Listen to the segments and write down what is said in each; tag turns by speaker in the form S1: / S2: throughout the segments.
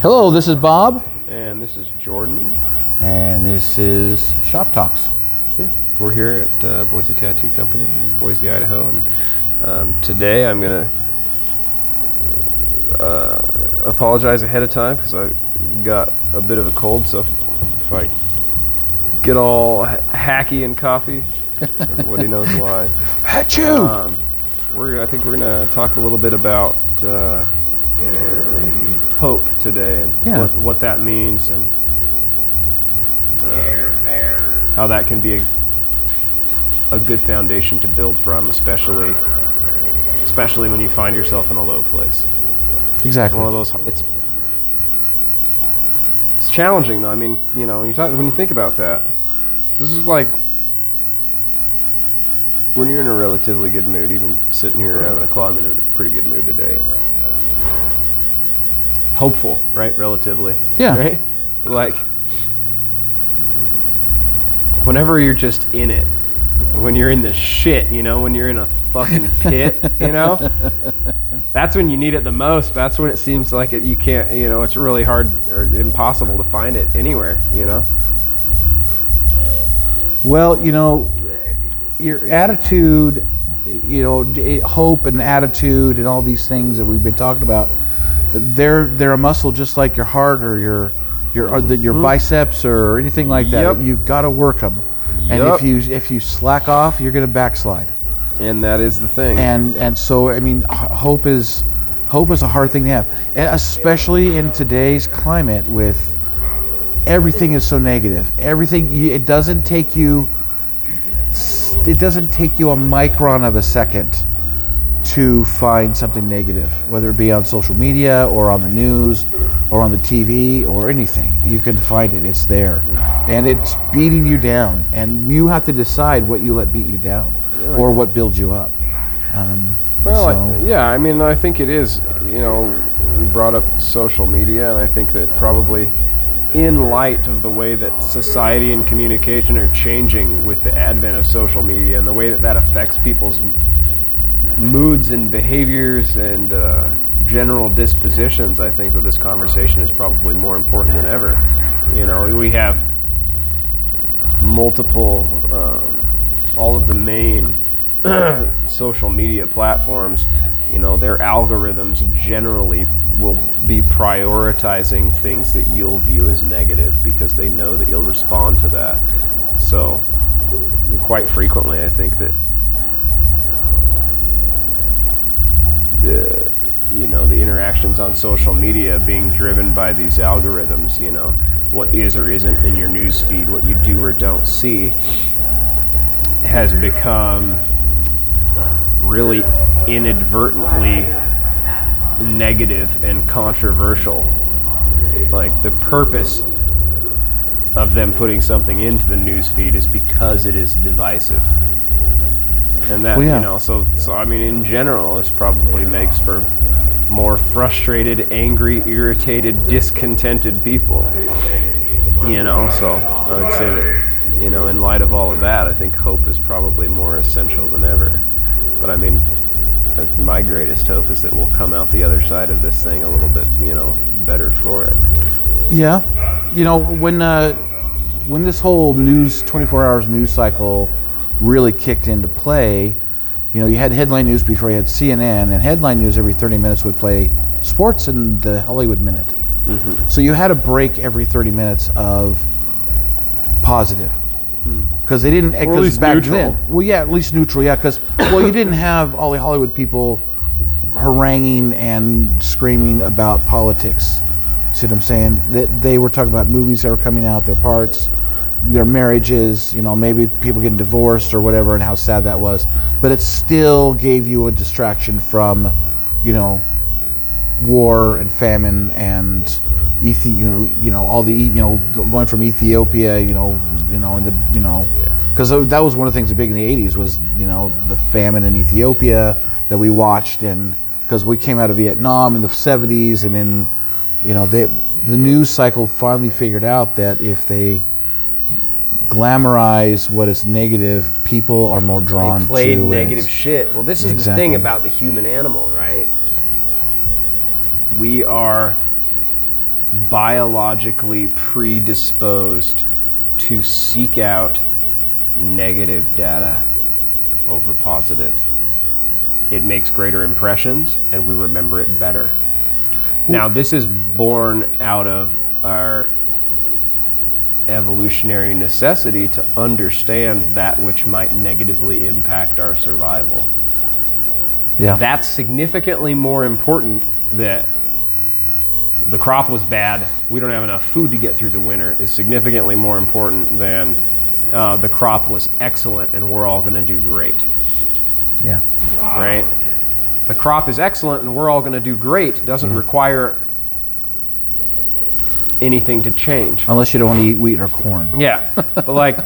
S1: Hello, this is Bob,
S2: And this is Jordan.
S1: and this is Shop Talks.
S2: Yeah, we're here at uh, Boise Tattoo Company in Boise, Idaho, and um, today I'm gonna uh, apologize ahead of time because I got a bit of a cold. So if, if I get all ha- hacky and coffee, everybody knows why.
S1: Achoo!
S2: Um, we're I think we're gonna talk a little bit about uh, hope today and
S1: Yeah.
S2: what, what that means and uh, how that can be a, a good foundation to build from, especially especially when you find yourself in a low place.
S1: exactly.
S2: One of those. It's it's challenging though. I mean, you know, when you talk when you think about that, this is like when you're in a relatively good mood. Even sitting here having a call, I'm in a pretty good mood today. Hopeful, right? Relatively,
S1: Yeah.
S2: Right, but like whenever you're just in it, when you're in the shit, you know, when you're in a fucking pit, you know, that's when you need it the most. That's when it seems like it, you can't, you know, it's really hard or impossible to find it anywhere, you know.
S1: Well, you know, your attitude, you know, hope and attitude and all these things that we've been talking about, they're they're a muscle just like your heart or your your or the, your biceps or anything like that.
S2: Mm-hmm. Yep.
S1: You've got to work them. And if you if you slack off, you're going to backslide.
S2: And that is the thing.
S1: and and so I mean, h- hope is hope is a hard thing to have, and especially in today's climate with everything is so negative. Everything it doesn't take you it doesn't take you a micron of a second to find something negative, whether it be on social media or on the news or on the TV or anything. You can find it. It's there, and it's beating you down, and you have to decide what you let beat you down or what builds you up. Um,
S2: Well, I, yeah, I mean, I think it is. You know, you brought up social media, and I think that probably in light of the way that society and communication are changing with the advent of social media and the way that that affects people's moods and behaviors and uh, general dispositions, I think that this conversation is probably more important than ever. You know, we have multiple, um, all of the main social media platforms, you know, their algorithms generally will be prioritizing things that you'll view as negative because they know that you'll respond to that. So, quite frequently, I think that the you know the interactions on social media being driven by these algorithms you know what is or isn't in your news feed what you do or don't see has become really inadvertently negative and controversial. Like the purpose of them putting something into the news feed is because it is divisive and that
S1: Well, yeah.
S2: you know so so i mean in general this probably makes for more frustrated angry irritated discontented people you know? So i would say that you know in light of all of that i think hope is probably more essential than ever. But i mean uh, my greatest hope is that we'll come out the other side of this thing a little bit you know better for it.
S1: Yeah, you know when uh, when this whole news 24 hours news cycle really kicked into play, you know you had headline news before you had CNN, and headline news every 30 minutes would play sports and the Hollywood Minute. Mm-hmm. So you had a break every 30 minutes of positive. Hmm. Because they didn't, because
S2: least
S1: back
S2: neutral.
S1: then, well, yeah, at least neutral, yeah. Because well, you didn't have all the Hollywood people haranguing and screaming about politics. See what I'm saying? They, they were talking about movies that were coming out, their parts, their marriages, you know, maybe people getting divorced or whatever, and how sad that was. But it still gave you a distraction from, you know, war and famine and Ethi- you know, you know, all the, you know, going from Ethiopia, you know, you know, and the, you know, because that was one of the things that big in the 80s was, you know, the famine in Ethiopia that we watched and because we came out of Vietnam in the 70s and then, you know, they, the news cycle finally figured out that if they glamorize what is negative, people are more drawn
S2: they played
S1: to
S2: negative
S1: it.
S2: shit. Well, this is
S1: Exactly.
S2: the thing about the human animal, right? We are biologically predisposed to seek out negative data over positive. It makes greater impressions and we remember it better. Now, this is born out of our evolutionary necessity to understand that which might negatively impact our survival.
S1: Yeah.
S2: That's significantly more important that the crop was bad, we don't have enough food to get through the winter, is significantly more important than uh, the crop was excellent and we're all going to do great,
S1: yeah.
S2: right? The crop is excellent and we're all going to do great doesn't require anything to change.
S1: Unless you don't want to eat wheat or corn.
S2: Yeah, but like,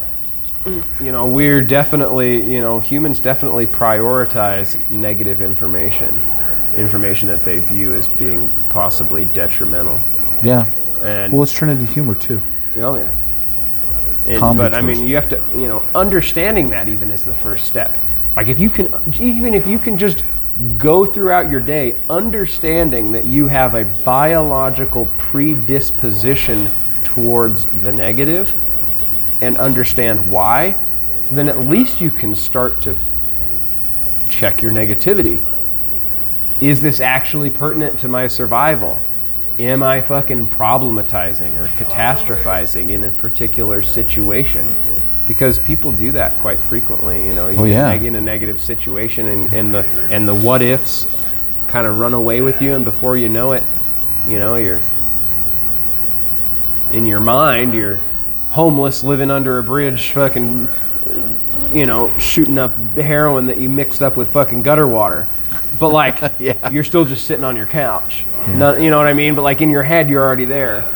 S2: you know, we're definitely, you know, humans definitely prioritize negative information, information that they view as being possibly detrimental.
S1: Yeah.
S2: And
S1: Well, it's Trinity humor too.
S2: oh yeah. And, but I mean, you have to, you know, understanding that even is the first step. Like if you can, even if you can just go throughout your day understanding that you have a biological predisposition towards the negative and understand why, then at least you can start to check your negativity. Is this actually pertinent to my survival? Am I fucking problematizing or catastrophizing in a particular situation? Because people do that quite frequently. You know, you
S1: Oh,
S2: get
S1: yeah.
S2: neg- in a negative situation, and, and the and the what ifs kind of run away with you, and before you know it, you know you're in your mind you're homeless, living under a bridge, fucking you know, shooting up heroin that you mixed up with fucking gutter water. But like,
S1: Yeah.
S2: you're still just sitting on your couch. No- you know what I mean? But like in your head, you're already there.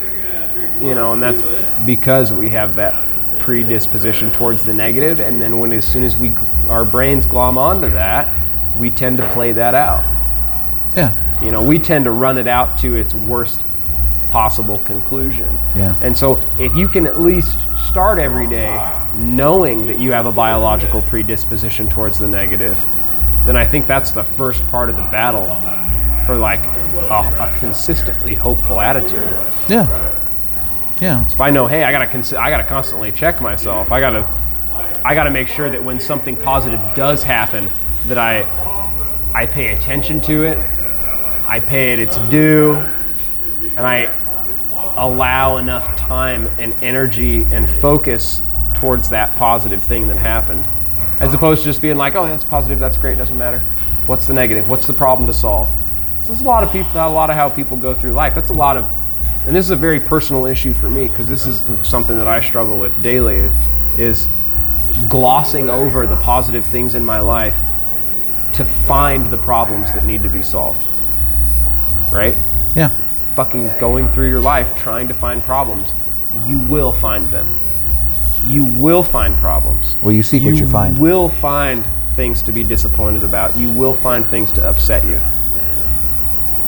S2: You know, and that's because we have that predisposition towards the negative, and then when as soon as we our brains glom onto that, we tend to play that out.
S1: Yeah.
S2: You know, we tend to run it out to its worst possible conclusion.
S1: Yeah.
S2: And so, if you can at least start every day knowing that you have a biological predisposition towards the negative, then I think that's the first part of the battle for like a, a consistently hopeful attitude.
S1: Yeah. Yeah.
S2: If I know, hey, I gotta cons- I gotta constantly check myself. I gotta I gotta make sure that when something positive does happen, that I I pay attention to it, I pay it its due, and I allow enough time and energy and focus towards that positive thing that happened, as opposed to just being like, oh, that's positive, that's great, doesn't matter. What's the negative? What's the problem to solve? So that's a lot of people, a lot of how people go through life. That's a lot of, and this is a very personal issue for me because this is something that I struggle with daily, is glossing over the positive things in my life to find the problems that need to be solved. Right?
S1: Yeah.
S2: fucking going through your life trying to find problems, you will find them. You will find problems.
S1: Well, you seek what you find.
S2: You will find things to be disappointed about. You will find things to upset you.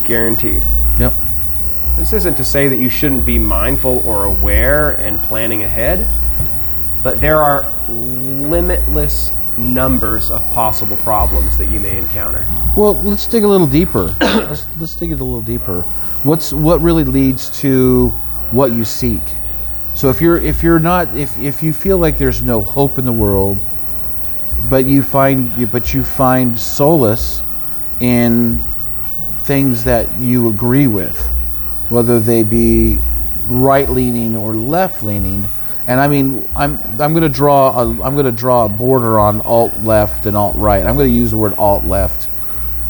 S2: Guaranteed. This isn't to say that you shouldn't be mindful or aware and planning ahead, but there are limitless numbers of possible problems that you may encounter.
S1: Well, let's dig a little deeper. let's let's dig it a little deeper. What's what really leads to what you seek? So if you're if you're not if if you feel like there's no hope in the world, but you find but you find solace in things that you agree with, whether they be right leaning or left leaning. And I mean, I'm I'm going to draw a I'm going to draw a border on alt left and alt right. I'm going to use the word alt left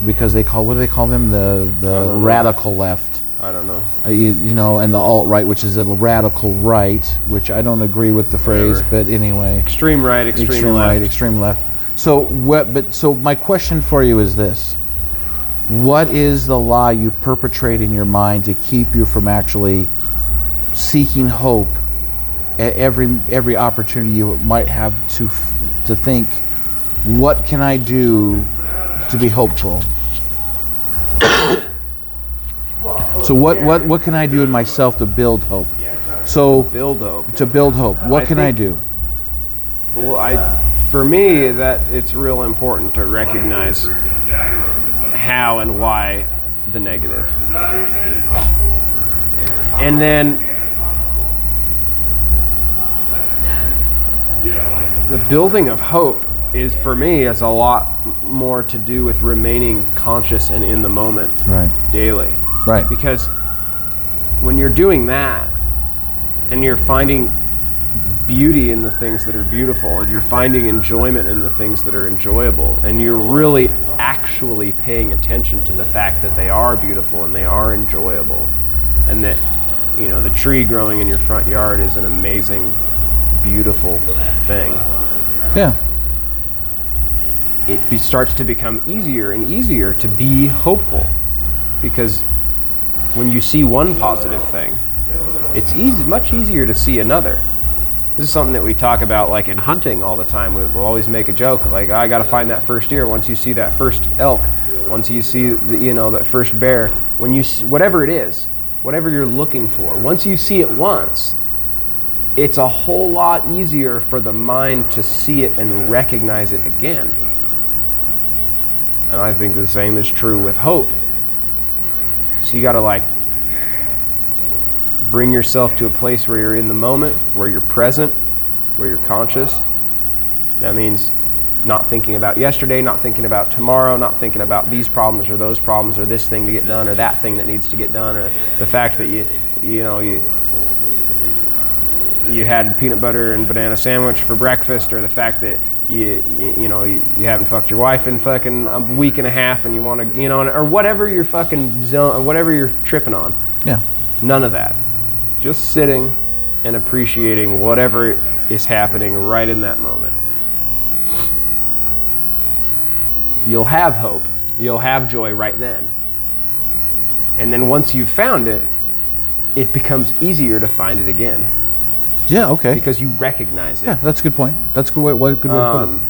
S1: because they call what do they call them the the
S2: don't know.
S1: radical left.
S2: I don't know.
S1: Uh, you, you know, and the alt right, which is a radical right, which I don't agree with the phrase,
S2: Whatever.
S1: but anyway
S2: Extreme right, extreme,
S1: extreme
S2: left.
S1: right, extreme left. So what? But so my question for you is this: What is the lie you perpetrate in your mind to keep you from actually seeking hope at every every opportunity you might have to to think, what can I do to be hopeful? so what what what can I do in myself to build hope? So
S2: Build hope.
S1: to build hope, what
S2: I
S1: can I do?
S2: Well, I, for me, that it's real important to recognize how and why the negative. and then the building of hope is for me is a lot more to do with remaining conscious and in the moment
S1: Right.
S2: daily
S1: Right.
S2: because when you're doing that and you're finding beauty in the things that are beautiful and you're finding enjoyment in the things that are enjoyable and you're really actually paying attention to the fact that they are beautiful and they are enjoyable and that you know the tree growing in your front yard is an amazing beautiful thing
S1: Yeah.
S2: it be, starts to become easier and easier to be hopeful because when you see one positive thing it's easy much easier to see another this is something that we talk about like in hunting all the time. We, we'll always make a joke like i got to find that first deer. Once you see that first elk once you see the, you know that first bear when you see, whatever it is whatever you're looking for once you see it once it's a whole lot easier for the mind to see it and recognize it again. And I think the same is true with hope. So you got to like bring yourself to a place where you're in the moment, where you're present, where you're conscious. That means not thinking about yesterday, not thinking about tomorrow, not thinking about these problems or those problems or this thing to get done or that thing that needs to get done or the fact that you you know you you had peanut butter and banana sandwich for breakfast or the fact that you you, you know you, you haven't fucked your wife in fucking a week and a half and you want to you know or whatever you're fucking zone or whatever you're tripping on
S1: Yeah.
S2: none of that just sitting and appreciating whatever is happening right in that moment you'll have hope you'll have joy right then and then once you've found it it becomes easier to find it again
S1: Yeah. Okay.
S2: because you recognize it
S1: yeah, that's a good point. That's a good way. What good way to put it.
S2: um,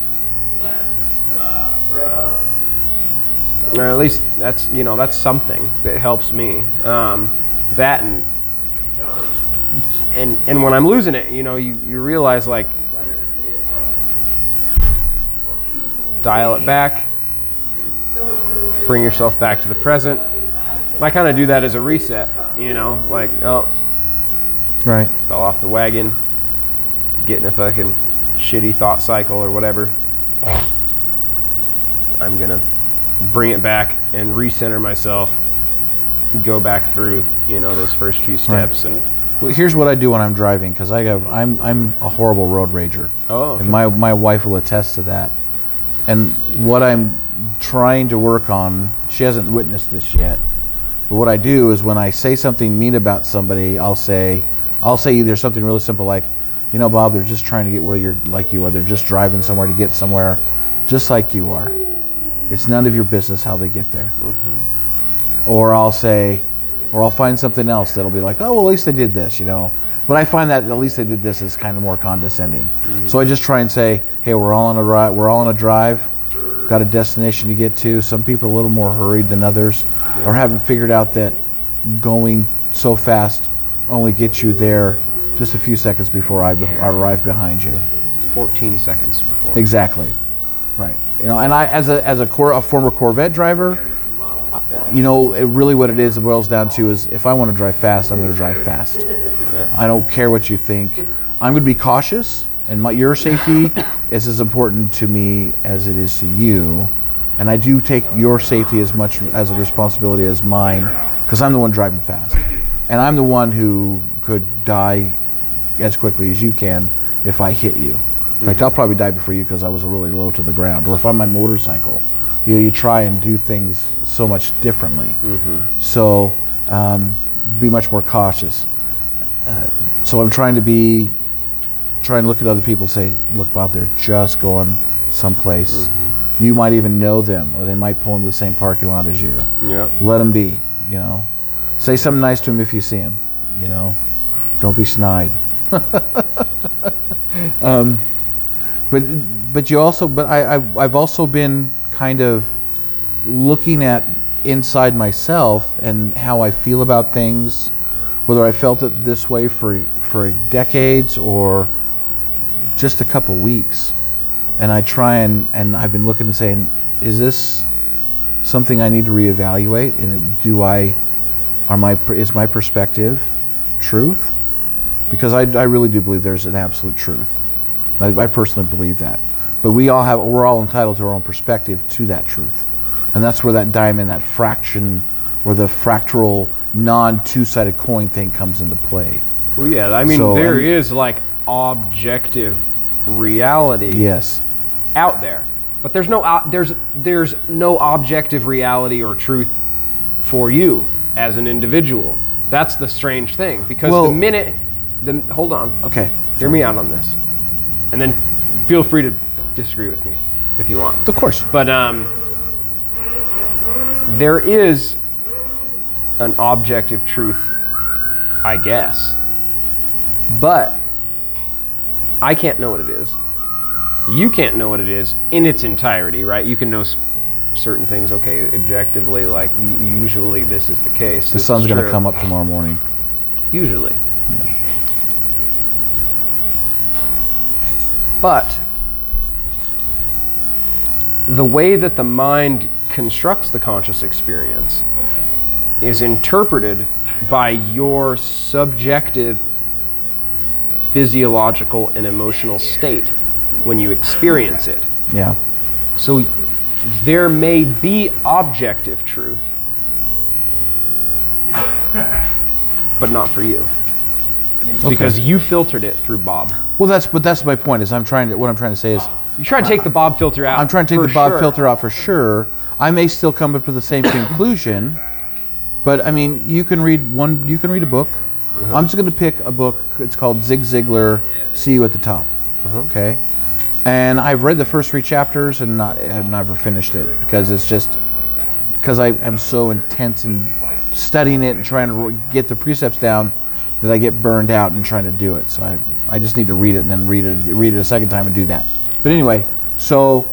S2: or at least that's you know that's something that helps me um, that and and and when i'm losing it you know you, you realize like dial it back bring yourself back to the present i kind of do that as a reset you know like oh
S1: Right.
S2: fell off the wagon, getting a fucking shitty thought cycle or whatever. I'm gonna bring it back and recenter myself, go back through, you know, those first few steps and
S1: Well, here's what I do when I'm driving because I have I'm I'm a horrible road rager.
S2: Oh, okay.
S1: And my my wife will attest to that. And what I'm trying to work on, she hasn't witnessed this yet. But what I do is when I say something mean about somebody, I'll say I'll say either something really simple like, you know, Bob, they're just trying to get where you're like you are. They're just driving somewhere to get somewhere, just like you are. It's none of your business how they get there. Mm-hmm. Or I'll say, or I'll find something else that'll be like, oh, well, at least they did this, you know. But I find that at least they did this is kind of more condescending. Mm-hmm. So I just try and say, hey, we're all on a ride, we're all on a drive, got a destination to get to. Some people are a little more hurried than others, or haven't figured out that going so fast only gets you there just a few seconds before I, I arrive behind you.
S2: 14 seconds before.
S1: Exactly. Right. You know, and I, as a as a, cor- a former Corvette driver, you know, it really what it is, it boils down to is if I want to drive fast, I'm going to drive fast. I don't care what you think. I'm going to be cautious, and my, your safety is as important to me as it is to you. And I do take your safety as much as a responsibility as mine, because I'm the one driving fast, and I'm the one who could die as quickly as you can if I hit you. In mm-hmm. fact, I'll probably die before you because I was really low to the ground. Or if I'm on my motorcycle, you know, you try and do things so much differently. So um, be much more cautious. Uh, so I'm trying to be, trying to look at other people and say, look, Bob, they're just going someplace. You might even know them, or they might pull into the same parking lot as you
S2: Yeah.
S1: let them be you know say something nice to him if you see him you know don't be snide um, but but you also but I, I I've also been kind of looking at inside myself and how I feel about things whether I felt it this way for for decades or just a couple weeks and I try and and I've been looking and saying is this something I need to reevaluate? And do I, are my is my perspective truth, because I, I really do believe there's an absolute truth. I, I personally believe that. But we all have we're all entitled to our own perspective to that truth, and that's where that diamond, that fraction, or the fractal non two-sided coin thing comes into play.
S2: Well, yeah, I mean,
S1: So,
S2: there
S1: and-
S2: is like objective reality
S1: Yes.
S2: out there, but there's no o- there's there's no objective reality or truth for you as an individual. That's the strange thing because
S1: Well-
S2: the minute the hold on,
S1: Okay.
S2: hear me out on this, and then feel free to disagree with me if you want.
S1: Of course.
S2: But um, there is an objective truth, I guess. But I can't know what it is. You can't know what it is in its entirety, right? You can know s- certain things, okay, objectively, like y- usually this is the case.
S1: The sun's going to come up tomorrow morning.
S2: Usually. But the way that the mind constructs the conscious experience is interpreted by your subjective physiological and emotional state when you experience it.
S1: Yeah.
S2: So there may be objective truth, but not for you. Because you filtered it through Bob.
S1: Well, that's but that's my point. Is I'm trying to what I'm trying to say is
S2: You try to take the Bob filter out.
S1: I'm trying to take the Bob
S2: sure.
S1: filter out for sure. I may still come up with the same conclusion, but I mean, you can read one. You can read a book.
S2: Uh-huh.
S1: I'm just going to pick a book. It's called Zig Ziglar. See you at the top.
S2: Uh-huh.
S1: Okay. And I've read the first three chapters and not have never finished it because it's just because I am so intense in studying it and trying to get the precepts down that I get burned out in trying to do it. So I, I just need to read it and then read it read it a second time and do that. But anyway, so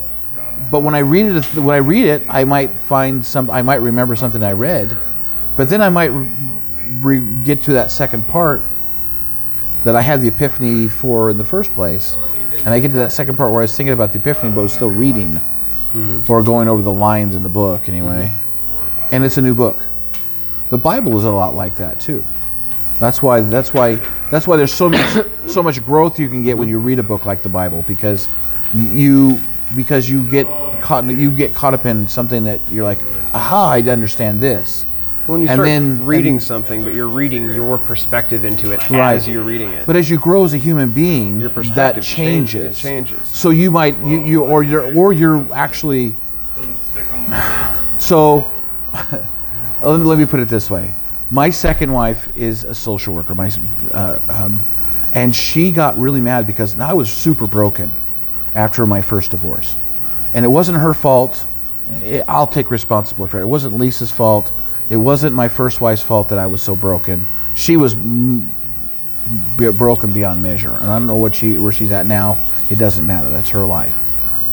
S1: but when I read it when I read it, I might find some I might remember something I read, but then I might re- get to that second part that I had the epiphany for in the first place. And I get to that second part where I was thinking about the epiphany, but I was still reading mm-hmm. or going over the lines in the book anyway. Mm-hmm. And it's a new book. The Bible is a lot like that too. That's why that's why that's why there's so much so much growth you can get when you read a book like the Bible because you because you get caught you get caught up in something that you're like, aha, I understand this.
S2: When you
S1: and
S2: start
S1: then-
S2: reading
S1: and-
S2: something, but you're reading your perspective into it
S1: Right.
S2: as you're reading it.
S1: But as you grow as a human being,
S2: Your
S1: that
S2: perspective change-
S1: changes.
S2: it changes.
S1: So you might you, you or you're or you're actually so let me, let me put it this way. My second wife is a social worker. My uh, um, and she got really mad because I was super broken after my first divorce, and it wasn't her fault. I'll take responsibility for it. It wasn't Lisa's fault. It wasn't my first wife's fault that I was so broken. She was mm, be- broken beyond measure, and I don't know what she where she's at now. It doesn't matter. That's her life.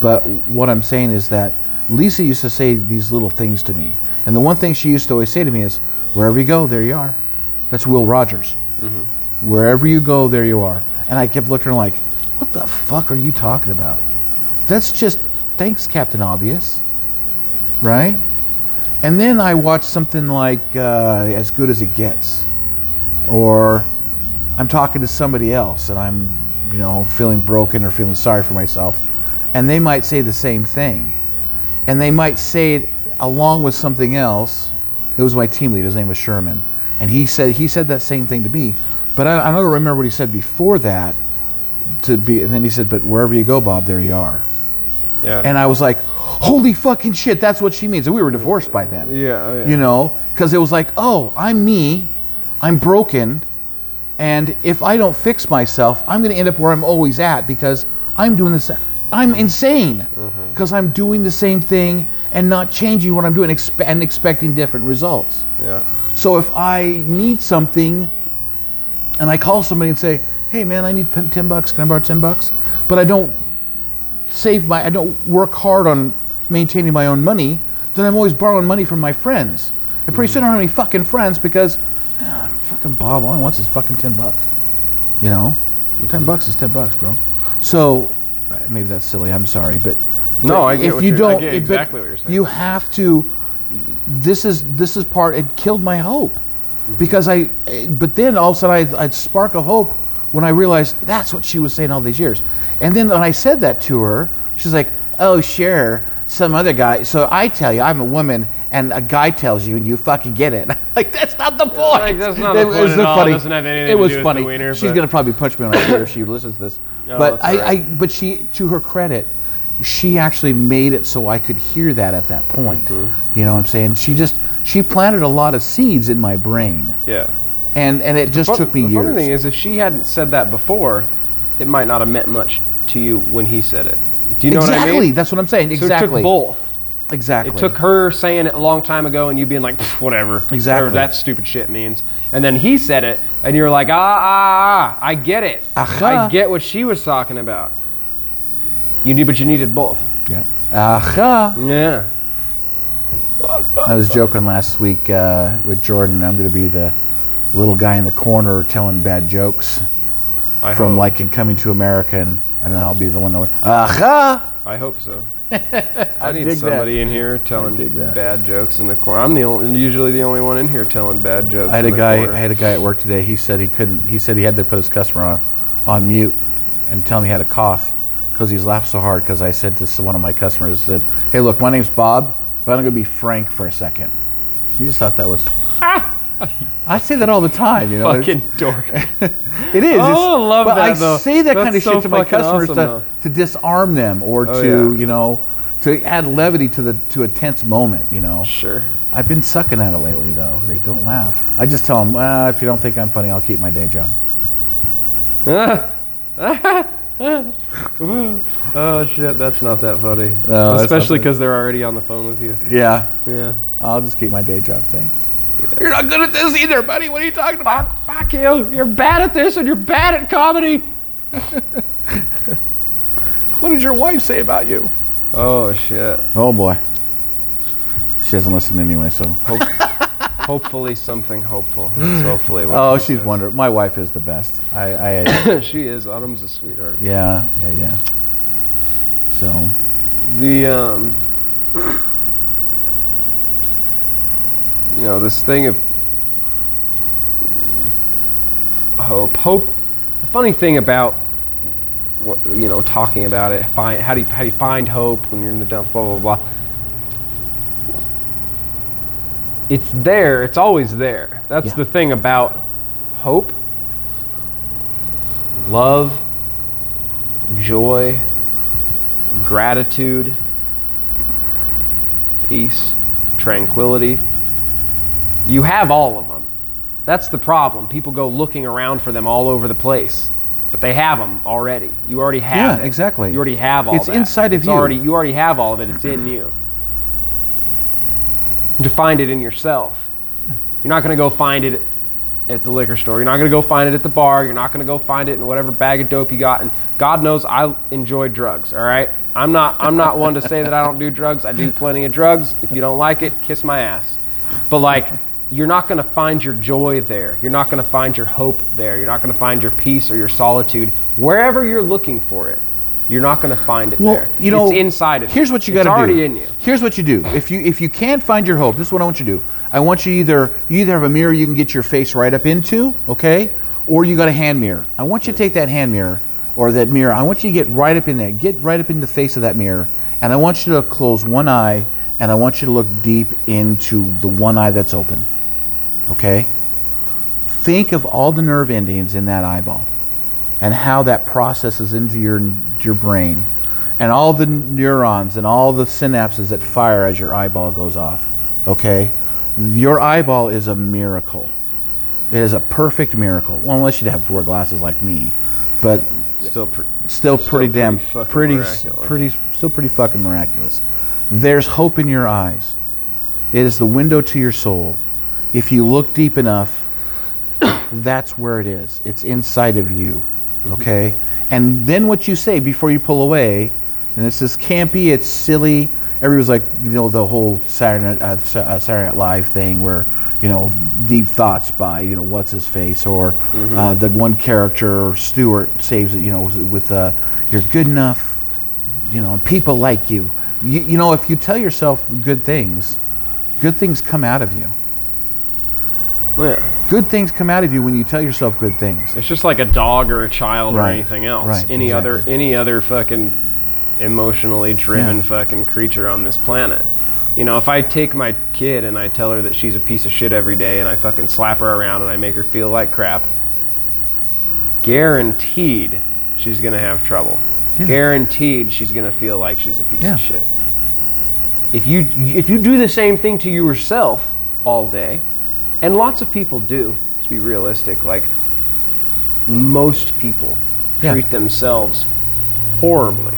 S1: But what I'm saying is that Lisa used to say these little things to me, and the one thing she used to always say to me is, "Wherever you go, there you are." That's Will Rogers. Wherever you go, there you are. And I kept looking at her like, "What the fuck are you talking about?" That's just thanks, Captain Obvious, right? And then I watch something like uh, As Good as It Gets, or I'm talking to somebody else and I'm, you know, feeling broken or feeling sorry for myself, and they might say the same thing, and they might say it along with something else. It was my team leader. His name was Sherman, and he said he said that same thing to me, but I, I don't remember what he said before that. To be, and then he said, "But wherever you go, Bob, there you are."
S2: yeah.
S1: And I was like, "Holy fucking shit, that's what she means." And we were divorced by then
S2: yeah, oh, yeah.
S1: you know because it was like oh i'm me i'm broken and if i don't fix myself i'm going to end up where i'm always at because i'm doing this i'm insane mm-hmm. because i'm doing the same thing and not changing what i'm doing expe- and expecting different results
S2: yeah.
S1: so if i need something and i call somebody and say hey man i need 10 bucks. Can i borrow 10 bucks? But i don't save my i don't work hard on maintaining my own money then i'm always borrowing money from my friends. And pretty soon i don't have any fucking friends because ah, fucking bob all he wants is fucking 10 bucks. You know? 10 bucks is 10 bucks bro. So maybe that's silly i'm sorry but
S2: No, I get
S1: if you don't
S2: exactly what you're saying.
S1: you have to this is this is part it killed my hope. Because I. But then all of a sudden I'd, I'd spark of hope when I realized that's what she was saying all these years. And then when I said that to her, she's like, "Oh, sure." Some other guy. So I tell you, I'm a woman, and a guy tells you, and you fucking get it. like that's not the point.
S2: Like, that's not the
S1: It
S2: point
S1: was
S2: at all.
S1: funny.
S2: It doesn't have anything
S1: it
S2: to
S1: was
S2: do with
S1: funny.
S2: the wiener,
S1: She's
S2: but-
S1: gonna probably punch me on my ear if she listens to this.
S2: Oh,
S1: but I,
S2: right.
S1: I, but she, to her credit, she actually made it so I could hear that at that point.
S2: Mm-hmm.
S1: You know what I'm saying? She just she planted a lot of seeds in my brain,
S2: Yeah.
S1: And and it just
S2: Fun-
S1: took me
S2: the
S1: years.
S2: The funny thing is, if she hadn't said that before, it might not have meant much to you when he said it. Do you know
S1: exactly.
S2: what I mean?
S1: That's what I'm saying.
S2: So
S1: Exactly.
S2: it took both.
S1: Exactly.
S2: It took her saying it a long time ago and you being like, whatever.
S1: Exactly.
S2: Whatever that stupid shit means. And then he said it and you're like, ah, ah, ah, I get it.
S1: Aha.
S2: I get what she was talking about. You need, but you needed both.
S1: Yeah. Aha.
S2: Yeah.
S1: I was joking last week uh, with Jordan. I'm going to be the little guy in the corner telling bad jokes
S2: I
S1: from
S2: hope.
S1: like in Coming to America, and I don't know. I'll be the one that. Aha.
S2: I hope so. I need
S1: dig that.
S2: somebody in here telling
S1: dig
S2: bad jokes in the corner. I'm the only, usually the only one in here telling bad jokes.
S1: I had
S2: in
S1: a
S2: the
S1: guy.
S2: corner.
S1: I had a guy at work today. He said he couldn't. He said he had to put his customer on, on mute, and tell him he had a cough because he's laughed so hard. Because I said to s- one of my customers, I said, "Hey, look, my name's Bob, but I'm going to be Frank for a second. He just thought that was. Ah! I say that all the time. You know,
S2: Fucking dork.
S1: It is.
S2: Oh, I love
S1: but
S2: that,
S1: I
S2: though.
S1: say that
S2: That's
S1: kind of
S2: so
S1: shit to my customers
S2: awesome,
S1: to,
S2: though.
S1: to disarm them or
S2: Oh,
S1: to
S2: yeah.
S1: you know to add levity to the to a tense moment. You know.
S2: Sure.
S1: I've been sucking at it lately, though. They don't laugh. I just tell them, well, ah, if you don't think I'm funny, I'll keep my day job.
S2: Oh shit, that's not that funny.
S1: No,
S2: Especially because they're already on the phone with you.
S1: Yeah,
S2: Yeah.
S1: I'll just keep my day job. Thanks. You're not good at this either, buddy. What are you talking about?
S2: Fuck, fuck you. You're bad at this and you're bad at comedy.
S1: What did your wife say about you?
S2: Oh shit.
S1: Oh boy. She doesn't listen anyway, so.
S2: Hopefully something hopeful. That's hopefully what
S1: Oh, she's wonderful. My wife is the best. I, I
S2: she is. Autumn's a sweetheart.
S1: yeah, yeah, yeah. So,
S2: The um you know, this thing of hope. Hope the funny thing about what you know, talking about it, find how do you how do you find hope when you're in the dumps, blah blah blah. It's there, it's always there. That's
S1: Yeah.
S2: the thing about hope, love, joy, gratitude, peace, tranquility. You have all of them. That's the problem. People go looking around for them all over the place, but they have them already. You already have
S1: Yeah,
S2: it.
S1: exactly.
S2: You already have all of it.
S1: It's
S2: that.
S1: inside of
S2: It's
S1: you.
S2: Already, you already have all of it. It's in you. To find it in yourself. You're not going to go find it at the liquor store. You're not going to go find it at the bar. You're not going to go find it in whatever bag of dope you got. And God knows I enjoy drugs. All right, I'm not. I'm not one to say that I don't do drugs. I do plenty of drugs. If you don't like it, kiss my ass. But like, you're not going to find your joy there. You're not going to find your hope there. You're not going to find your peace or your solitude wherever you're looking for it. You're not going to find it
S1: well,
S2: there.
S1: you know,
S2: it's inside of you.
S1: Here's what you got to do.
S2: already in you.
S1: Here's what you do. If you if you can't find your hope, this is what I want you to do. I want you either you either have a mirror you can get your face right up into, okay, or you got a hand mirror. I want you to take that hand mirror or that mirror. I want you to get right up in there. Get right up in the face of that mirror, and I want you to close one eye, and I want you to look deep into the one eye that's open. Okay. Think of all the nerve endings in that eyeball and how that processes into your your brain and all the neurons and all the synapses that fire as your eyeball goes off okay? Your eyeball is a miracle. It is a perfect miracle. Well unless you'd have to wear glasses like me but
S2: Still, pr-
S1: still,
S2: Still
S1: pretty damn
S2: pretty fucking
S1: pretty
S2: miraculous.
S1: pretty still pretty fucking miraculous. There's hope in your eyes. It is the window to your soul if you look deep enough that's where it is it's inside of you
S2: Mm-hmm.
S1: okay and then what you say before you pull away and it's this campy it's silly everyone's like you know the whole saturday night, uh, uh, saturday night live thing where you know deep thoughts by you know what's his face or
S2: Mm-hmm.
S1: uh, the one character Stewart saves it you know with uh, you're good enough you know people like you. you you know if you tell yourself good things good things come out of you
S2: Yeah.
S1: Good things come out of you when you tell yourself good things.
S2: It's just like a dog or a child or anything else.
S1: right,
S2: any other any other fucking emotionally driven
S1: Yeah.
S2: fucking creature on this planet. You know, if I take my kid and I tell her that she's a piece of shit every day and I fucking slap her around and I make her feel like crap, guaranteed she's gonna have trouble.
S1: Yeah.
S2: Guaranteed she's gonna feel like she's a piece
S1: Yeah.
S2: of shit. If you if you do the same thing to yourself all day, and lots of people do, let's be realistic, like most people
S1: Yeah.
S2: treat themselves horribly.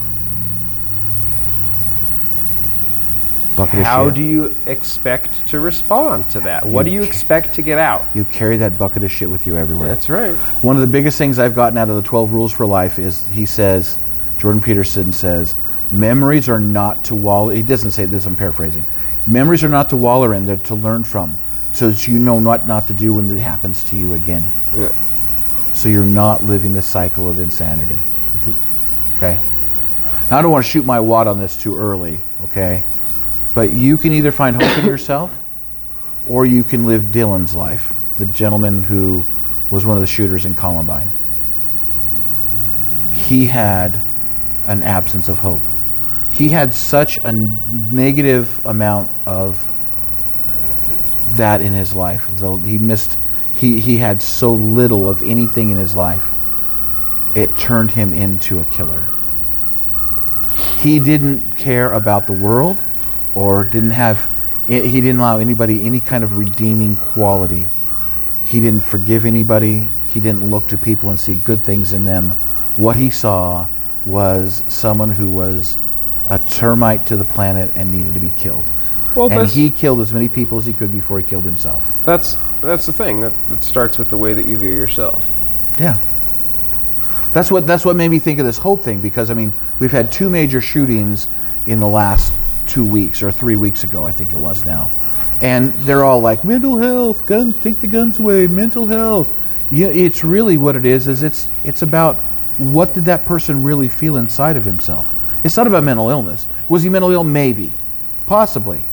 S1: Bucket of
S2: How do you expect to respond to that? What do you expect to get out?
S1: you carry that bucket of shit with you everywhere?
S2: That's right.
S1: One of the biggest things I've gotten out of the 12 rules for life is he says, Jordan Peterson says, memories are not to wallow. He doesn't say this, I'm paraphrasing. Memories are not to wallow in, they're to learn from, so that you know what not to do when it happens to you again.
S2: Yeah.
S1: So you're not living the cycle of insanity. Mm-hmm. Okay? Now, I don't want to shoot my wad on this too early, okay? But you can either find hope in yourself or you can live Dylan's life, the gentleman who was one of the shooters in Columbine. He had an absence of hope. He had such a negative amount of that in his life. Though he missed, he, he had so little of anything in his life, it turned him into a killer. He didn't care about the world or didn't have, he didn't allow anybody any kind of redeeming quality. He didn't forgive anybody. He didn't look to people and see good things in them. What he saw was someone who was a termite to the planet and needed to be killed.
S2: Well,
S1: and he killed as many people as he could before he killed himself.
S2: That's that's the thing. That, that starts with the way that you view yourself.
S1: Yeah. That's what that's what made me think of this hope thing because I mean we've had two major shootings in the last two weeks or three weeks ago I think it was now, and they're all like mental health, guns, take the guns away, mental health. Yeah, it's really what it is. Is it's it's about what did that person really feel inside of himself. It's not about mental illness. Was he mentally ill? Maybe, possibly.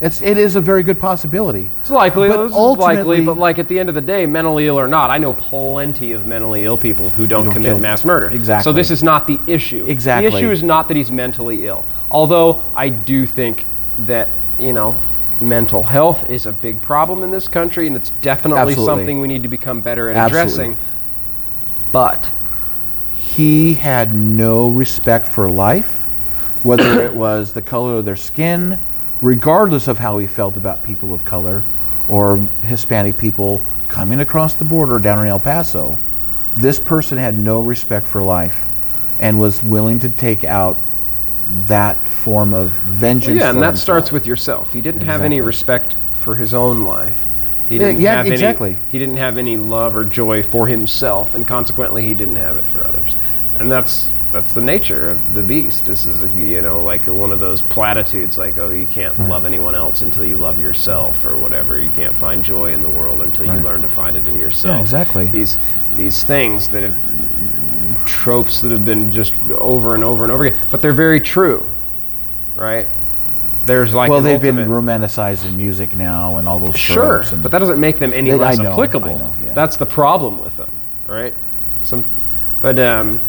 S1: It's it is a very good possibility.
S2: It's likely,
S1: But
S2: it's likely,
S1: ultimately-
S2: but like at the end of the day, mentally ill or not, I know plenty of mentally ill people who don't
S1: don't
S2: commit
S1: kill-
S2: mass murder.
S1: Exactly.
S2: So this is not the issue.
S1: Exactly.
S2: The issue is not that he's mentally ill. Although I do think that, you know, mental health is a big problem in this country and it's definitely
S1: Absolutely.
S2: something we need to become better at
S1: Absolutely.
S2: addressing. But
S1: he had no respect for life, whether it was the color of their skin, regardless of how he felt about people of color or Hispanic people coming across the border down in El Paso. This person had no respect for life and was willing to take out that form of vengeance.
S2: yeah, and that
S1: himself.
S2: starts with yourself. He didn't have any respect for his own life. He
S1: Yeah,
S2: didn't
S1: yeah,
S2: have
S1: exactly.
S2: Any, he didn't have any love or joy for himself, and consequently, he didn't have it for others. And that's that's the nature of the beast. This is a, you know like one of those platitudes, like oh, you can't love anyone else until you love yourself, or whatever. You can't find joy in the world until you learn to find it in yourself.
S1: Yeah, exactly.
S2: These these things that have tropes that have been just over and over and over again, but they're very true, right? There's like
S1: well, they've been romanticized in music now and all those
S2: Sure, but that doesn't make them any
S1: They-
S2: less
S1: I know, I
S2: applicable.
S1: know, yeah.
S2: That's the problem with them, right? Some, but um,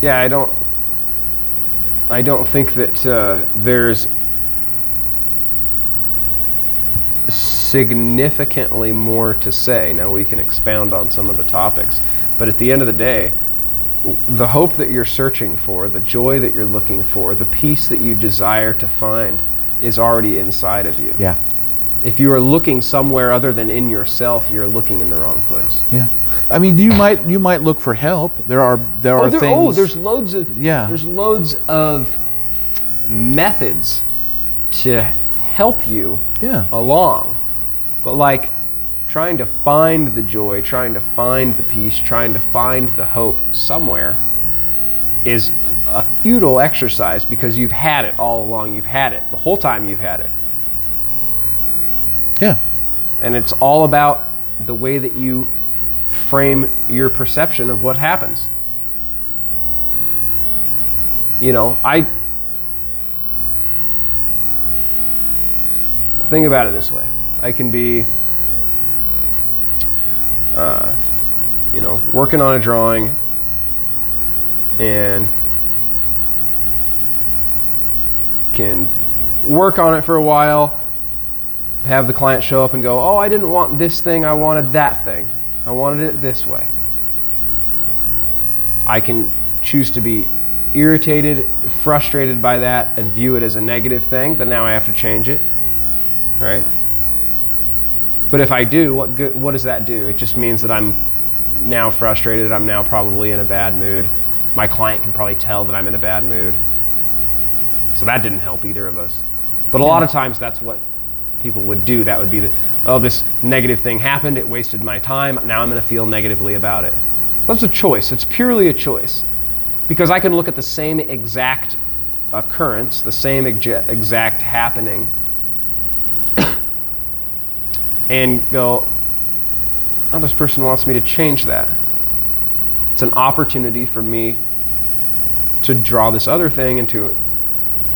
S2: yeah, I don't. I don't think that uh, there's significantly more to say. Now we can expound on some of the topics, but at the end of the day, the hope that you're searching for, the joy that you're looking for, the peace that you desire to find is already inside of you.
S1: yeah,
S2: If you are looking somewhere other than in yourself, you're looking in the wrong place.
S1: yeah. I mean, you might you might look for help. There are there oh, are
S2: there- oh,
S1: things.
S2: oh, there's loads of
S1: Yeah.
S2: There's loads of methods to help you
S1: yeah.
S2: along. But like trying to find the joy, trying to find the peace, trying to find the hope somewhere is a futile exercise because you've had it all along. You've had it. The whole time you've had it.
S1: Yeah.
S2: And it's all about the way that you frame your perception of what happens. You know, I think about it this way. I can be uh, you know, working on a drawing and can work on it for a while, have the client show up and go, Oh, I didn't want this thing, I wanted that thing. I wanted it this way. I can choose to be irritated, frustrated by that, and view it as a negative thing, then now I have to change it. Right? But if I do, what good what does that do? It just means that I'm now frustrated, I'm now probably in a bad mood. My client can probably tell that I'm in a bad mood. So that didn't help either of us. But a lot of times that's what people would do. That would be the, oh, this negative thing happened, it wasted my time, now I'm going to feel negatively about it. That's a choice. It's purely a choice. Because I can look at the same exact occurrence, the same exa- exact happening, and go, oh, this person wants me to change that. It's an opportunity for me to draw this other thing and to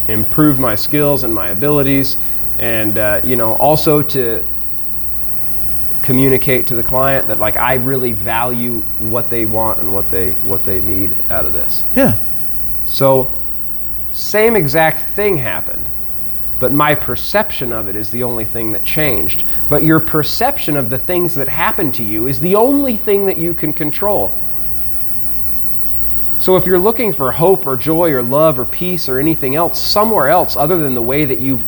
S2: improve my skills and my abilities, and uh, you know also to communicate to the client that like I really value what they want and what they what they need out of this.
S1: Yeah.
S2: So same exact thing happened, but my perception of it is the only thing that changed. But your perception of the things that happen to you is the only thing that you can control. So if you're looking for hope or joy or love or peace or anything else somewhere else other than the way that you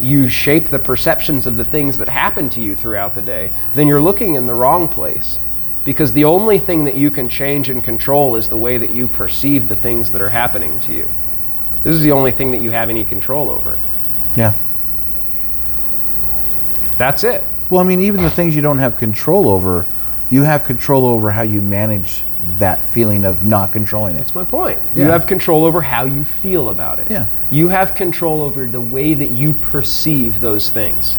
S2: you shape the perceptions of the things that happen to you throughout the day, then you're looking in the wrong place. Because the only thing that you can change and control is the way that you perceive the things that are happening to you. This is the only thing that you have any control over.
S1: Yeah.
S2: That's it.
S1: Well, I mean, even the things you don't have control over, you have control over how you manage that feeling of not controlling it.
S2: That's my point. You have control over how you feel about it.
S1: Yeah.
S2: You have control over the way that you perceive those things.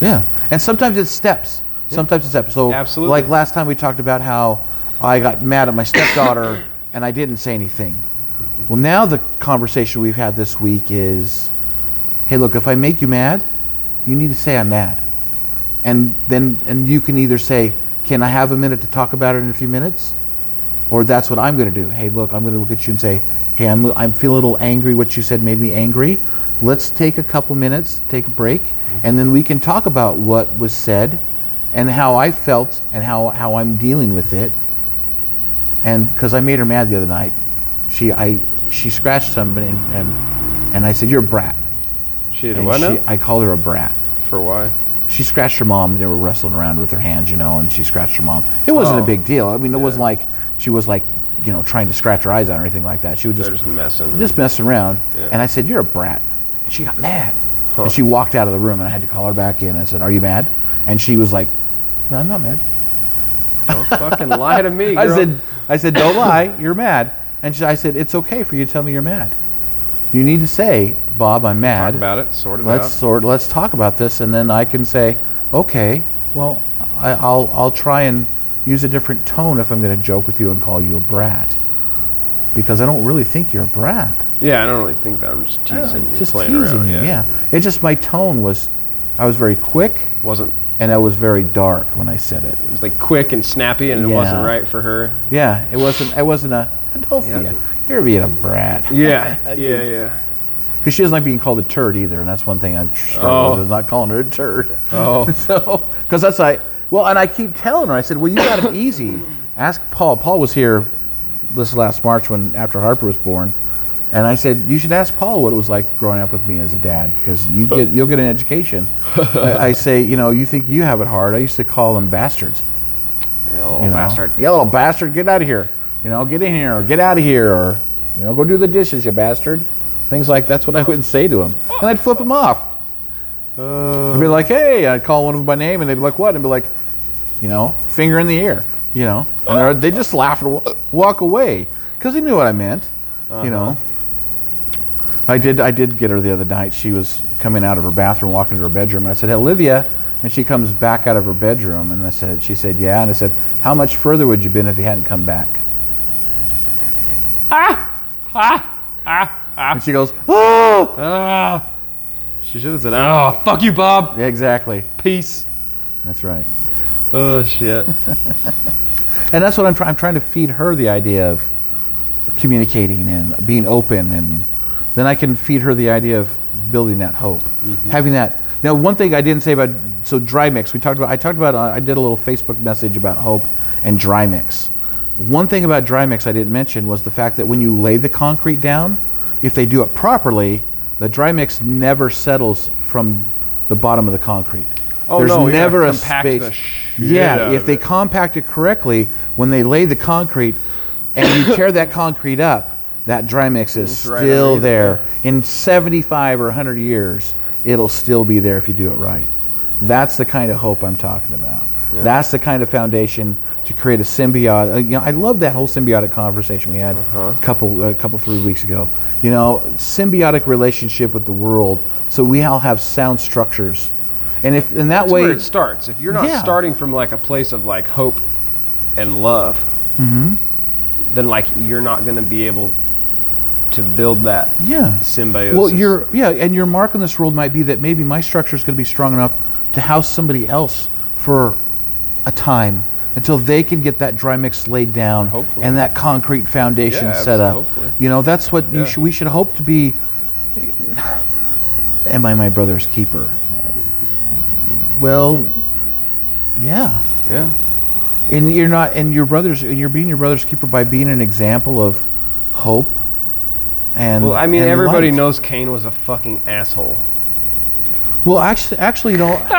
S1: Yeah, and sometimes it's steps. Sometimes it's steps. So,
S2: Absolutely.
S1: like last time we talked about how I got mad at my stepdaughter and I didn't say anything. Well, now the conversation we've had this week is, hey, look, if I make you mad, you need to say I'm mad, and then and you can either say, can I have a minute to talk about it in a few minutes, or that's what I'm going to do. Hey, look, I'm going to look at you and say, hey, I'm I'm feeling a little angry. What you said made me angry. Let's take a couple minutes, take a break, mm-hmm. and then we can talk about what was said and how I felt and how, how I'm dealing with it. And because I made her mad the other night, she I she scratched somebody and and, and I said, "You're a brat."
S2: She did
S1: And
S2: what
S1: she,
S2: now?
S1: I called her a brat.
S2: For why?
S1: She scratched her mom. They were wrestling around with her hands, you know, and she scratched her mom. It wasn't
S2: Oh.
S1: a big deal. I mean, it wasn't like she was like, you know, trying to scratch her eyes out or anything like that. She was just
S2: They're just messing.
S1: just messing around.
S2: Yeah.
S1: And I said, "You're a brat," and she got mad. And she walked out of the room, and I had to call her back in. I said, "Are you mad?" And she was like, "No, I'm not mad."
S2: Don't fucking lie to me.
S1: I
S2: girl.
S1: said, "I said, don't lie. You're mad." And she, I said, "It's okay for you to tell me you're mad. You need to say, Bob, I'm mad.
S2: talk about it, sort it
S1: let's
S2: out.
S1: sort. Let's talk about this, and then I can say, okay, well, I, I'll I'll try and use a different tone if I'm going to joke with you and call you a brat, because I don't really think you're a brat.
S2: Yeah, I don't really think that. I'm just teasing you,
S1: just teasing
S2: around.
S1: you.
S2: yeah.
S1: Yeah. It just my tone was, I was very quick
S2: wasn't.
S1: and I was very dark when I said it.
S2: It was like quick and snappy, and it wasn't right for her.
S1: Yeah, it wasn't. It wasn't a. Don't
S2: Yeah.
S1: yeah. You're being a brat.
S2: Yeah, yeah, yeah.
S1: Because she doesn't like being called a turd either, and that's one thing I struggle
S2: Oh.
S1: with is not calling her a turd.
S2: Oh.
S1: so because that's like well, and I keep telling her, I said, well, you got it easy. Ask Paul. Paul was here this last March when after Harper was born, and I said you should ask Paul what it was like growing up with me as a dad because you get you'll get an education. I, I say, you know, you think you have it hard. I used to call them bastards.
S2: Yeah, little
S1: You know?
S2: bastard.
S1: Yeah, little bastard, get out of here. You know, get in here or get out of here or, you know, go do the dishes, you bastard. Things like that's what I would say to him. And I'd flip him off. I'd be like, hey, I'd call one of them by name and they'd be like, what? And I'd be like, you know, finger in the ear, you know. And they're- just laugh and wa- walk away because they knew what I meant, you know. Uh-huh. I did. I did get her the other night. She was coming out of her bathroom, walking to her bedroom, and I said, "Hey, Olivia," and she comes back out of her bedroom, and I said, "She said, yeah," and I said, "How much further would you been if you hadn't come back?" Ah! Ah! Ah! And she goes, "Oh."
S2: Ah, she should have said, "Oh, fuck you, Bob.
S1: Yeah, exactly.
S2: Peace."
S1: That's right.
S2: Oh shit.
S1: And that's what I'm trying. I'm trying to feed her the idea of communicating and being open, and then I can feed her the idea of building that hope, having that. Now, one thing I didn't say about so dry mix. We talked about. I talked about. Uh, I did a little Facebook message about hope and dry mix. One thing about dry mix I didn't mention was the fact that when you lay the concrete down, if they do it properly, the dry mix never settles from the bottom of the concrete.
S2: Oh,
S1: There's
S2: no,
S1: never a space. yeah, if they
S2: it.
S1: compact it correctly, when they lay the concrete and you tear that concrete up, that dry mix is
S2: It's
S1: still there. In 75 or 100 years, it'll still be there if you do it right. That's the kind of hope I'm talking about. That's the kind of foundation to create a symbiotic. uh, You know, I love that whole symbiotic conversation we had a couple, a couple, three weeks ago. You know, symbiotic relationship with the world, so we all have sound structures, and if in that
S2: That's
S1: way,
S2: where it starts. If you're not
S1: Yeah.
S2: starting from like a place of like hope and love,
S1: Mm-hmm.
S2: then like you're not gonna be able to build that
S1: yeah,
S2: symbiosis.
S1: Well, your yeah, and your mark in this world might be that maybe my structure is going to be strong enough to house somebody else for a time until they can get that dry mix laid down
S2: Hopefully.
S1: and that concrete foundation
S2: Yeah,
S1: set up.
S2: hopefully.
S1: You know, that's what you
S2: Yeah.
S1: should, we should hope to be. Am I my brother's keeper? Well, yeah.
S2: yeah.
S1: And you're not, and your brothers, and you're being your brother's keeper by being an example of hope. And
S2: Well, I mean, everybody
S1: light.
S2: knows Cain was a fucking asshole.
S1: Well, actually, actually, you know,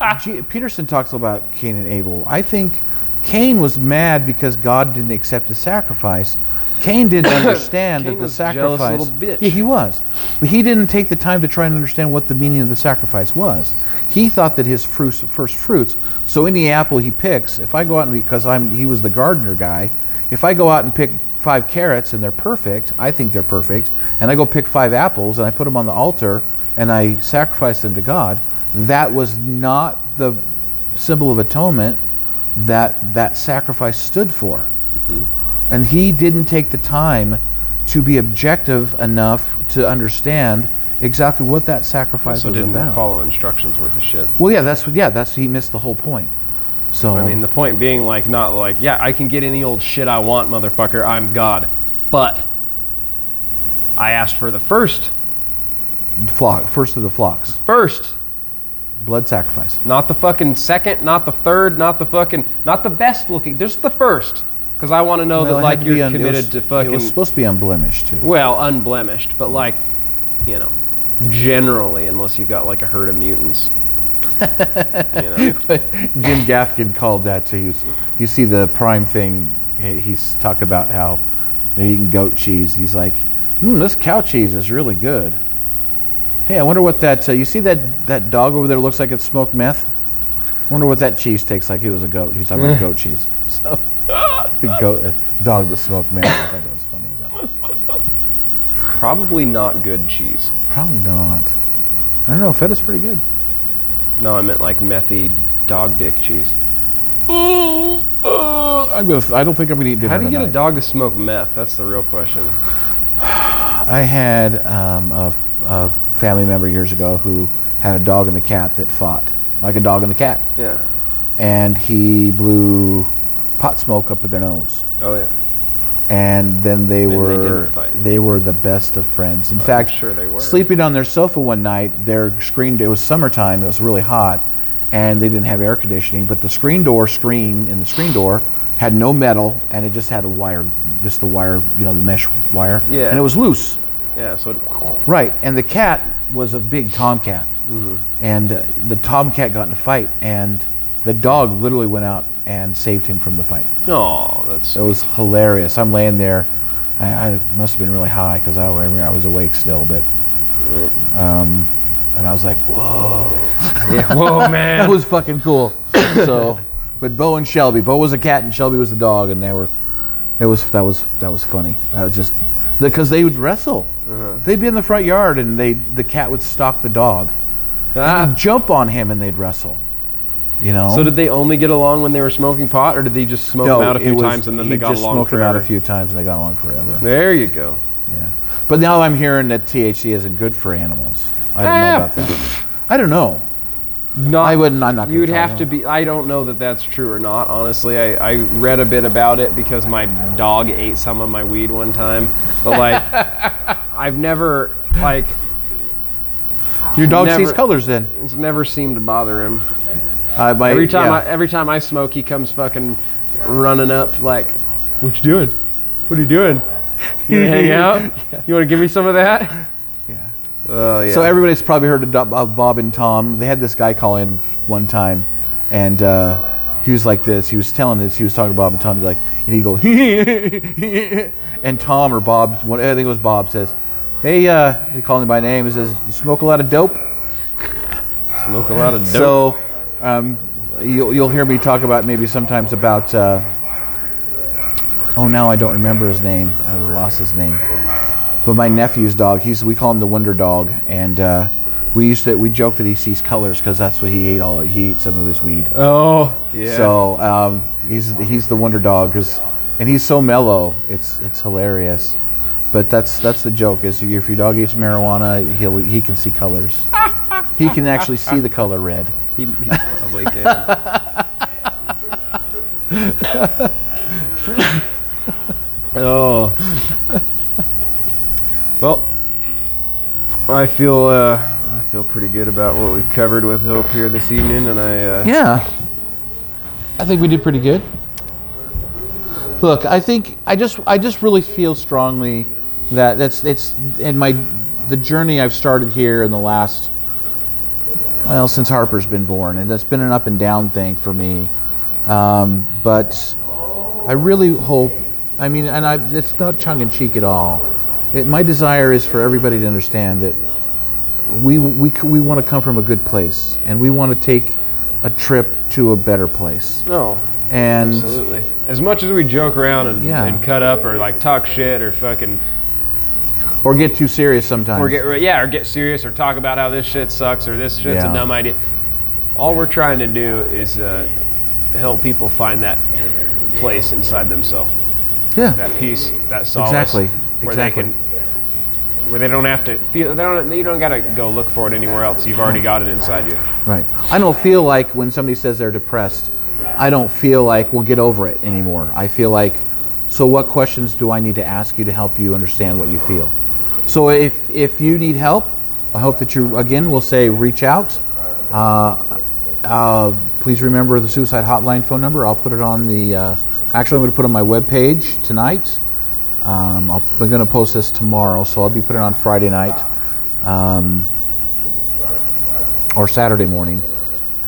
S1: G- Peterson talks about Cain and Abel. I think Cain was mad because God didn't accept his sacrifice. Cain didn't understand
S2: Cain
S1: that the
S2: was a jealous
S1: sacrifice.
S2: little bitch.
S1: Yeah, he was, but he didn't take the time to try and understand what the meaning of the sacrifice was. He thought that his fruits, first fruits. So any apple he picks, if I go out and because I'm he was the gardener guy, if I go out and pick five carrots and they're perfect, I think they're perfect, and I go pick five apples and I put them on the altar and I sacrifice them to God, that was not the symbol of atonement that that sacrifice stood for. Mm-hmm. And he didn't take the time to be objective enough to understand exactly what that sacrifice
S2: Also
S1: was
S2: didn't
S1: about.
S2: follow instructions worth of shit.
S1: Well, yeah, that's what. Yeah, that's he missed the whole point. So
S2: I mean, the point being like not like yeah, I can get any old shit I want, motherfucker. I'm God, but I asked for the first,
S1: flock, first of the flocks,
S2: first,
S1: blood sacrifice.
S2: not the fucking second, not the third, not the fucking, not the best looking, just the first, because I want to know
S1: Well,
S2: that like you're
S1: un-
S2: committed
S1: was-
S2: to fucking
S1: It was supposed to be unblemished too.
S2: well unblemished, but like you know, generally, unless you've got like a herd of mutants. you know.
S1: Jim Gaffigan called that. So he was. You see the prime thing. He's talking about how they're eating goat cheese. He's like, hmm, this cow cheese is really good. Hey, I wonder what that. Uh, you see that that dog over there looks like it's smoked meth. I wonder what that cheese tastes like. It was a goat. He's talking about goat cheese. So, the goat, uh, dog that smoked meth. I thought that was funny as hell.
S2: Probably not good cheese.
S1: Probably not. I don't know. Feta's pretty good.
S2: No, I meant like methy dog dick cheese.
S1: I'm gonna. I don't think I'm gonna eat dinner
S2: How do you get a
S1: tonight.
S2: dog to smoke meth? That's the real question.
S1: I had um, a, f- a family member years ago who had a dog and a cat that fought, like a dog and a cat,
S2: Yeah.
S1: and he blew pot smoke up at their nose.
S2: Oh yeah.
S1: And then they
S2: And
S1: were
S2: didn't
S1: they were the best of friends. In oh, fact,
S2: sure they were.
S1: sleeping on their sofa one night, their screen it was summertime, it was really hot, and they didn't have air conditioning, but the screen door screen in the screen door had no metal and it just had a wire, just the wire, you know, the mesh wire.
S2: Yeah.
S1: And it was loose.
S2: Yeah. So it,
S1: Right, and the cat was a big tomcat,
S2: Mm-hmm.
S1: and uh, the tomcat got in a fight, and the dog literally went out and saved him from the fight.
S2: oh, that's
S1: It was hilarious. I'm laying there, I, I must have been really high because I, I remember I was awake still, but, um, and I was like, whoa,
S2: yeah. Whoa, man.
S1: that was fucking cool. so, but Bo and Shelby, Bo was a cat and Shelby was the dog, and they were, it was that was that was funny. That was just because they would wrestle.
S2: Uh-huh.
S1: They'd be in the front yard, and they the cat would stalk the dog,
S2: Ah.
S1: and jump on him, and they'd wrestle. You know.
S2: So did they only get along when they were smoking pot, or did they just smoke them out a few
S1: was-
S2: times and then they got
S1: just
S2: along
S1: smoked them
S2: forever?
S1: out a few times, and they got along forever.
S2: There you go.
S1: Yeah. But now I'm hearing that THC isn't good for animals. I don't
S2: Ah.
S1: know about that. I don't know.
S2: Not,
S1: I wouldn't- I'm not
S2: You'd have to be. I don't know that that's true or not. Honestly, I, I read a bit about it because my dog ate some of my weed one time. But like, I've never like
S1: Your dog
S2: Never-
S1: sees colors then.
S2: it's never seemed to bother him.
S1: Uh, my,
S2: Every time
S1: yeah.
S2: I every time I smoke, he comes fucking running up like, "What you doing? What are you doing? You wanna hang out? You want to give me some of that?" Oh yeah.
S1: So everybody's probably heard of, Bob and Tom. They had this guy call in one time, and uh, he was like this. He was telling this. He was talking to Bob and Tom. He's like, and he'd go, and Tom or Bob, one, I think it was Bob, says, "Hey," uh, he called me by name. He says, "You smoke a lot of dope."
S2: smoke a lot of dope.
S1: So um, you'll, you'll hear me talk about maybe sometimes about. Uh, oh, now I don't remember his name. I lost his name. But my nephew's dog, he's we call him the Wonder Dog, and uh, we used to we joke that he sees colors because that's what he ate all he ate some of his weed.
S2: oh yeah.
S1: So um, he's he's the Wonder Dog, 'cause- and he's so mellow. It's it's hilarious. But that's that's the joke is if your dog eats marijuana, he'll he can see colors. he can actually see the color red.
S2: he, he probably can. oh. Well, I feel uh, I feel pretty good about what we've covered with Hope here this evening, and I uh,
S1: Yeah. I think we did pretty good. Look, I think I just I just really feel strongly that that's it's in my the journey I've started here in the last well since Harper's been born, and that's been an up and down thing for me. Um, but I really hope. I mean, and I it's not tongue in cheek at all. It, my desire is for everybody to understand that we we we want to come from a good place, and we want to take a trip to a better place.
S2: no,
S1: And
S2: absolutely. As much as we joke around and,
S1: Yeah.
S2: and cut up or like talk shit or fucking
S1: or get too serious sometimes.
S2: or get yeah or get serious or talk about how this shit sucks or this shit's
S1: Yeah.
S2: a dumb idea. All we're trying to do is uh, help people find that place inside themselves,
S1: yeah,
S2: that peace, that solace,
S1: Exactly.
S2: Where
S1: Exactly.
S2: they can, where they don't have to feel. They don't. You don't got to go look for it anywhere else. You've already got it inside you.
S1: right. I don't feel like when somebody says they're depressed, I don't feel like we'll get over it anymore. I feel like, so what questions do I need to ask you to help you understand what you feel? So if if you need help, I hope that you again will say reach out. Uh, uh, please remember the suicide hotline phone number. I'll put it on the. Uh, actually, I'm going to put it on my webpage tonight. Um, I'll, I'm going to post this tomorrow, so I'll be putting it on Friday night um, or Saturday morning.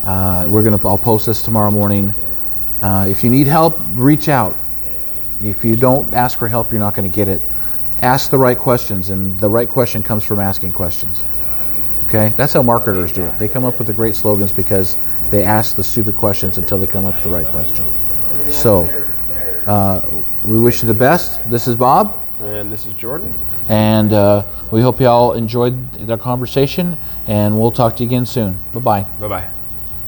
S1: Uh, we're to. I'll post this tomorrow morning. Uh, if you need help, reach out. If you don't ask for help, you're not going to get it. Ask the right questions, and the right question comes from asking questions. Okay, that's how marketers do it. They come up with the great slogans because they ask the stupid questions until they come up with the right question. So, uh, we wish you the best. This is Bob,
S2: And this is Jordan.
S1: and uh, we hope you all enjoyed the conversation. And we'll talk to you again soon. Bye bye.
S2: Bye bye.